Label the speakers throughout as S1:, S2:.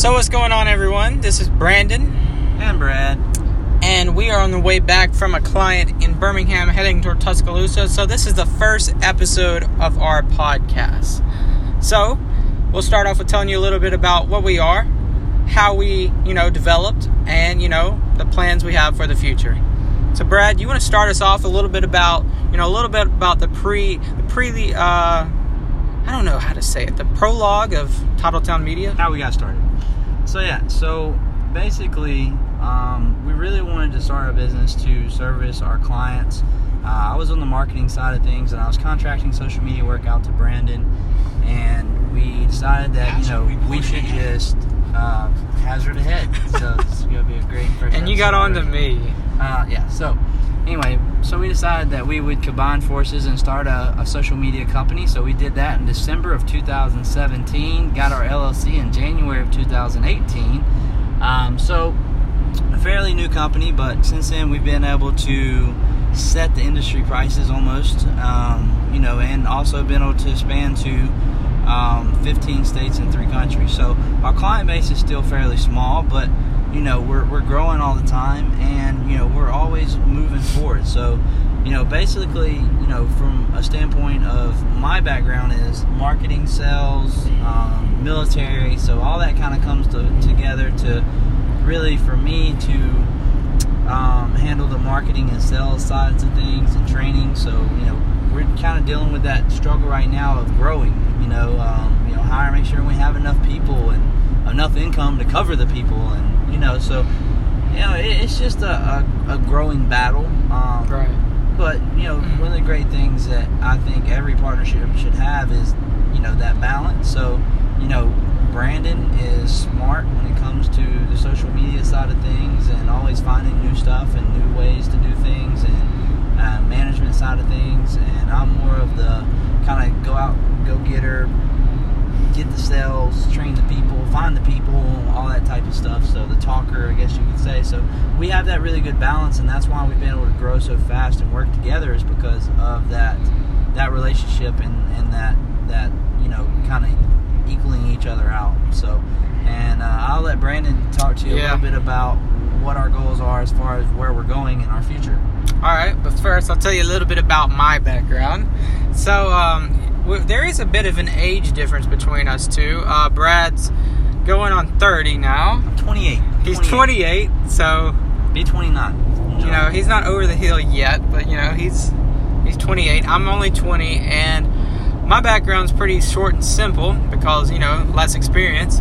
S1: So, what's going on, everyone? This is Brandon,
S2: And Brad.
S1: and we are on the way back from a client in Birmingham heading toward Tuscaloosa. So, this is the first episode of our podcast. So, we'll start off with telling you a little bit about what we are, how we, you know, developed, and, you know, the plans we have for the future. So, Brad, you want to start us off a little bit about, you know, a little bit about the pre, the pre, uh, I don't know how to say it, the prologue of Titletown Media.
S2: How we got started. So yeah, so basically, um, we really wanted to start a business to service our clients. Uh, I was on the marketing side of things, and I was contracting social media work out to Brandon, and we decided that you know we should just uh, hazard ahead. So it's gonna be a great first.
S1: And you got on to me.
S2: Uh, yeah. So anyway, so we decided that we would combine forces and start a, a social media company. So we did that in December of 2017. Got our LLC in January of 2018. Um, so a fairly new company, but since then we've been able to set the industry prices almost. Um, you know, and also been able to expand to um, 15 states and three countries. So our client base is still fairly small, but you know we're, we're growing all the time, and you know we're always moving forward. So you know basically you know from a standpoint of my background is marketing, sales, um, military. So all that kind of comes to, together to really for me to um, handle the marketing and sales sides of things and training. So you know we're kind of dealing with that struggle right now of growing. You know, um, you know, hire, make sure we have enough people and enough income to cover the people, and you know, so you know, it, it's just a, a, a growing battle. Um,
S1: Right.
S2: But you know,
S1: Mhm.
S2: one of the great things that I think every partnership should have is you know that balance. So you know, Brandon is smart when it comes to the social media side of things, and always finding new stuff and new ways to do things, and uh, management side of things. And I'm more of the kind of go out, go getter, get the sales, train the people, find the people, all that type of stuff. So the talker, I guess you could say. So we have that really good balance, and that's why we've been able to grow so fast and work together is because of that that relationship and, and that that you know kind of equaling each other out. So, and uh, I'll let Brandon talk to you a little bit about what our goals are as far as where we're going in our future.
S1: All right, but first I'll tell you a little bit about my background. So um, there is a bit of an age difference between us two. Uh, Brad's going on 30 now.
S2: I'm 28.
S1: He's 28, so
S2: Be 29.
S1: you know he's not over the hill yet, but you know he's he's 28. I'm only 20, and my background's pretty short and simple because you know less experience.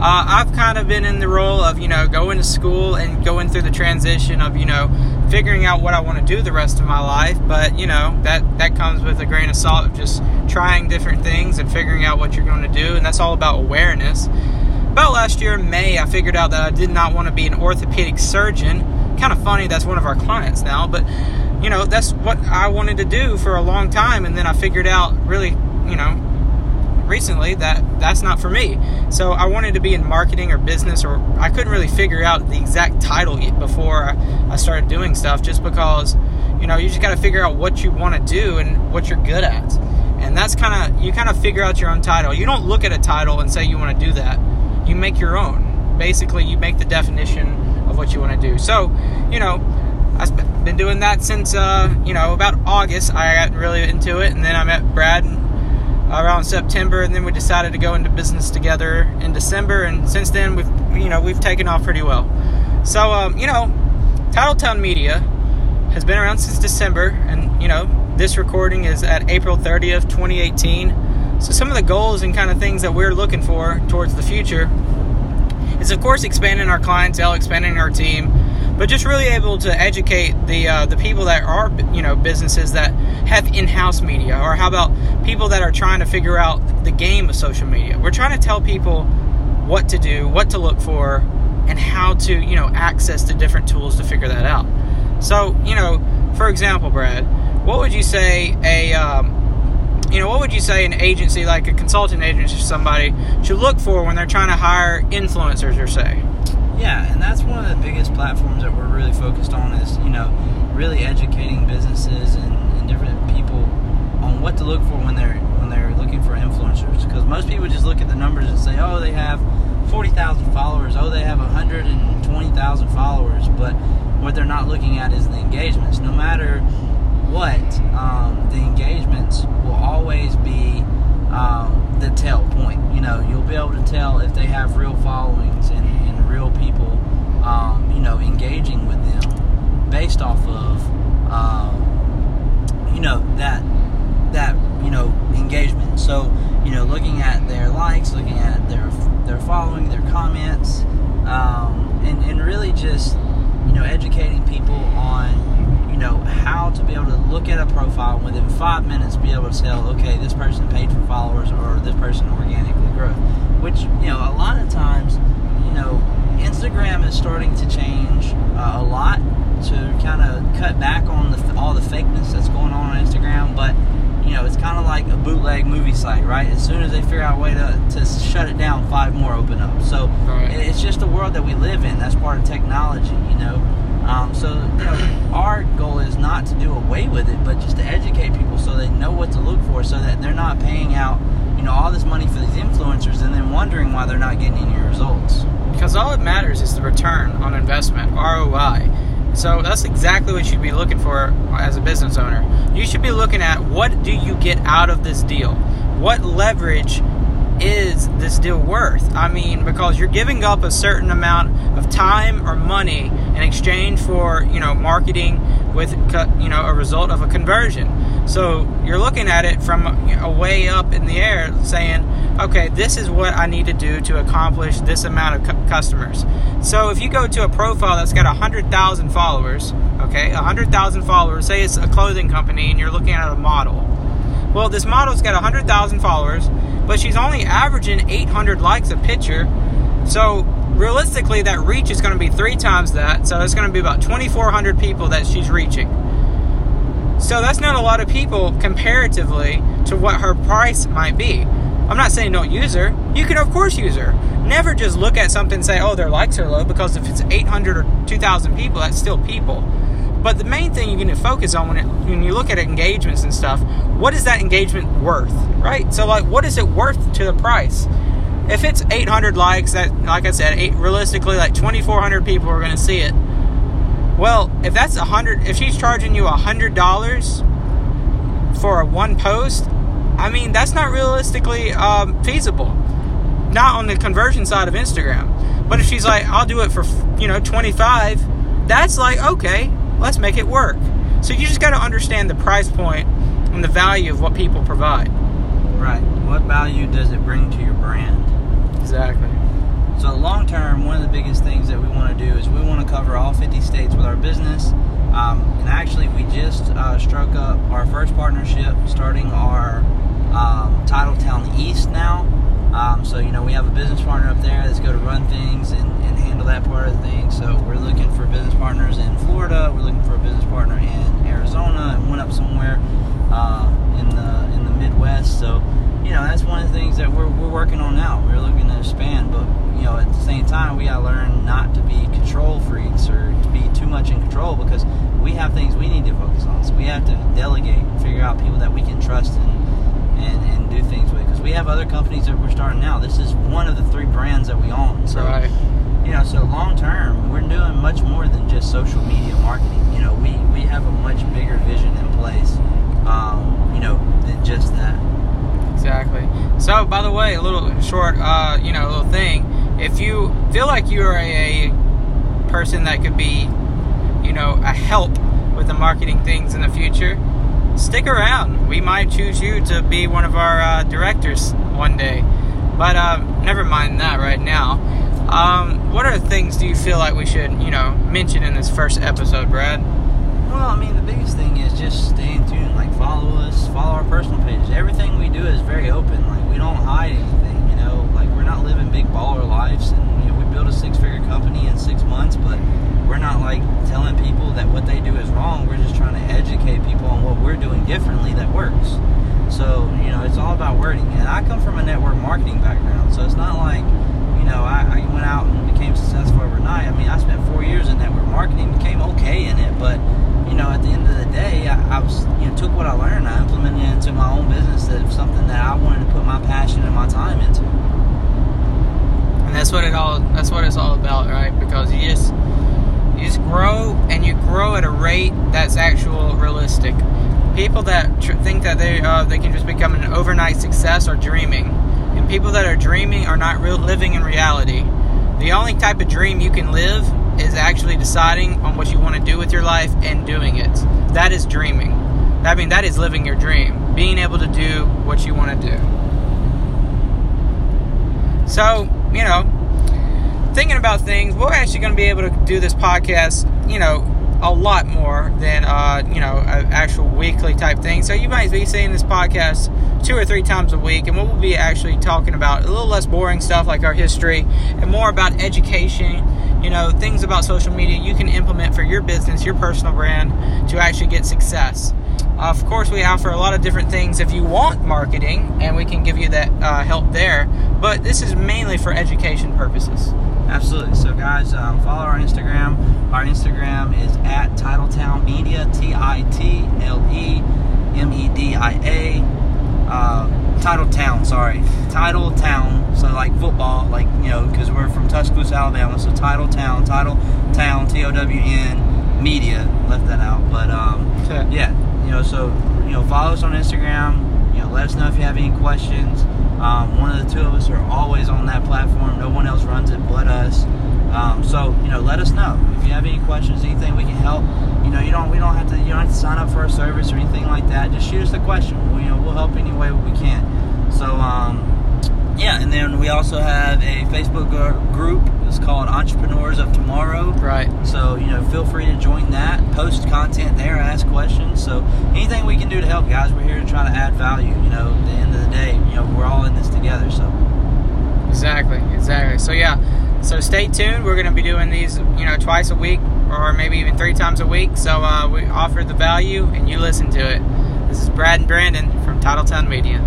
S1: Uh, I've kind of been in the role of you know going to school and going through the transition of you know figuring out what I want to do the rest of my life. But you know that that comes with a grain of salt of just trying different things and figuring out what you're going to do, and that's all about awareness. About last year in May, I figured out that I did not want to be an orthopedic surgeon. Kind of funny, that's one of our clients now, but you know, that's what I wanted to do for a long time. And then I figured out really, you know, recently that that's not for me. So I wanted to be in marketing or business, or I couldn't really figure out the exact title before I, I started doing stuff just because, you know, you just got to figure out what you want to do and what you're good at. And that's kind of, you kind of figure out your own title. You don't look at a title and say you want to do that you make your own. Basically, you make the definition of what you want to do. So, you know, I've been doing that since, uh, you know, about August. I got really into it, and then I met Brad around September, and then we decided to go into business together in December. And since then, we've, you know, we've taken off pretty well. So, um, you know, Titletown Media has been around since December, and you know, this recording is at April 30th, 2018. So some of the goals and kind of things that we're looking for towards the future is, of course, expanding our clientele, expanding our team, but just really able to educate the uh, the people that are you know businesses that have in-house media, or how about people that are trying to figure out the game of social media. We're trying to tell people what to do, what to look for, and how to you know access the different tools to figure that out. So you know, for example, Brad, what would you say a um, you know, what would you say an agency like a consulting agency or somebody should look for when they're trying to hire influencers or say?
S2: Yeah, and that's one of the biggest platforms that we're really focused on is, you know, really educating businesses and, and different people on what to look for when they're when they're looking for influencers. Because most people just look at the numbers and say, oh, they have 40,000 followers. Oh, they have 120,000 followers. But what they're not looking at is the engagements. No matter what, um, the engagements will always be um, the tell point. You know, you'll be able to tell if they have real followings and, and real people, um, you know, engaging with them based off of, um, you know, that that you know engagement. So, you know, looking at their likes, looking at their their following, their comments, um, and and really just you know educating people on you know how to be able to look at a profile and within five minutes be able to tell okay this person paid for followers or this person organically grew which you know a lot of times you know instagram is starting to change uh, a lot to kind of cut back on the, all the fakeness that's going on on instagram but you know, it's kind of like a bootleg movie site, right? As soon as they figure out a way to, to shut it down, five more open up. So
S1: Right.
S2: it's just the world that we live in. That's part of technology, you know. Um, so our goal is not to do away with it, but just to educate people so they know what to look for, so that they're not paying out, you know, all this money for these influencers and then wondering why they're not getting any results.
S1: Because all that matters is the return on investment, ROI. So that's exactly what you should be looking for as a business owner. You should be looking at what do you get out of this deal? What leverage is this deal worth? I mean, because you're giving up a certain amount of time or money in exchange for, you know, marketing with, you know, a result of a conversion. So you're looking at it from a way up in the air saying, okay, this is what I need to do to accomplish this amount of cu- customers. So if you go to a profile that's got 100,000 followers, okay, 100,000 followers, say it's a clothing company and you're looking at a model. Well, this model's got 100,000 followers, but she's only averaging 800 likes a picture. So realistically, that reach is going to be three times that. So it's going to be about 2,400 people that she's reaching. So that's not a lot of people comparatively to what her price might be. I'm not saying don't use her. You can, of course, use her. Never just look at something and say, oh, their likes are low, because if it's 800 or 2,000 people, that's still people. But the main thing you're going to focus on when, it, when you look at engagements and stuff, what is that engagement worth, right? So, like, what is it worth to the price? If it's 800 likes, that, like I said, eight, realistically, like 2,400 people are going to see it. Well, if that's a hundred, if she's charging you a hundred dollars for a one post, I mean that's not realistically um, feasible. Not on the conversion side of Instagram. But if she's like, I'll do it for you know twenty five, that's like okay, let's make it work. So you just got to understand the price point and the value of what people provide.
S2: Right. What value does it bring to your brand?
S1: Exactly.
S2: So long term, one of the biggest things that we want to do is we want to cover all 50 states with our business. Um, and actually, we just uh, struck up our first partnership, starting our um, Titletown East now. Um, so you know we have a business partner up there that's going to run things and, and handle that part of the thing. So we're looking for business partners in Florida. We're looking for a business partner in Arizona and one up somewhere uh, in the in the Midwest. So you know that's one of the things that we're, we're working on now. We're looking to expand, but you know at the same time we gotta learn not to be control freaks or to be too much in control because we have things we need to focus on. So we have to delegate figure out people that we can trust and and, and do things with because we have other companies that we're starting now. This is one of the three brands that we own. So
S1: Right.
S2: you know, so long term, we're doing much more than just social media marketing. You know, we we have a much bigger vision in place. Um, you know, than just that.
S1: Exactly. So, by the way, a little short, uh, you know, little thing. If you feel like you are a, person that could be, you know, a help with the marketing things in the future, stick around. We might choose you to be one of our uh, directors one day. But uh, never mind that right now. Um, what other things do you feel like we should, you know, mention in this first episode, Brad?
S2: Well, I mean, the biggest thing is just stay in tune. Like, follow us, follow our personal pages. Everything we do is very open. Like, we don't hide anything. You know, like we're not living big baller lives, and you know, we built a six-figure company in six months, but we're not like telling people that what they do is wrong. We're just trying to educate people on what we're doing differently that works. So, you know, it's all about wording. And I come from a network marketing background, so it's not like, you know, I, I went out and became successful overnight. I mean, I spent four years in network marketing, became okay in it, but you know, at the end of the day, I, I was, you know, took what I learned, I implemented it into my own business. That something that I wanted to put my passion and my time into.
S1: And That's what it all. That's what it's all about, right? Because you just you just grow and you grow at a rate that's actual realistic. People that tr- think that they uh, they can just become an overnight success are dreaming, and people that are dreaming are not real living in reality. The only type of dream you can live is actually deciding on what you want to do with your life and doing it. That is dreaming. I mean, that is living your dream. Being able to do what you want to do. So, you know, thinking about things, we're actually going to be able to do this podcast, you know, a lot more than, uh, you know, actual weekly type thing. So you might be seeing this podcast two or three times a week, and we'll be actually talking about a little less boring stuff like our history and more about education, you know, things about social media you can implement for your business, your personal brand to actually get success. Of course, we offer a lot of different things if you want marketing, and we can give you that uh, help there. But this is mainly for education purposes.
S2: Absolutely. So, guys, um, follow our Instagram. Our Instagram is at Titletown Media, T I T L E M E D I A. Uh, Titletown, sorry. Titletown. So, like football, like, you know, because we're from Tuscaloosa, Alabama. So, Titletown, Title Town, T O W N, Media. Left that out. But, um, yeah, you know, so, you know, follow us on Instagram. You know, let us know if you have any questions. Um, one of the two of us are always on that platform. No one else runs it but us. Um, so you know, let us know if you have any questions, anything we can help. You know, you don't we don't have to you don't have to sign up for a service or anything like that. Just shoot us a question. We, you know, we'll help any way we can. So um, yeah, and then we also have a Facebook group. It's called Entrepreneurs of Tomorrow.
S1: Right.
S2: So you know, feel free to join that. Post content there, ask questions. So anything we can do to help, guys, we're here to try to add value. You know, at the end of the day, you know, we're all in this together. So.
S1: Exactly. Exactly. So yeah. So stay tuned. We're going to be doing these, you know, twice a week or maybe even three times a week. So uh, we offer the value, and you listen to it. This is Brad and Brandon from Titletown Media.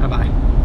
S1: Bye bye.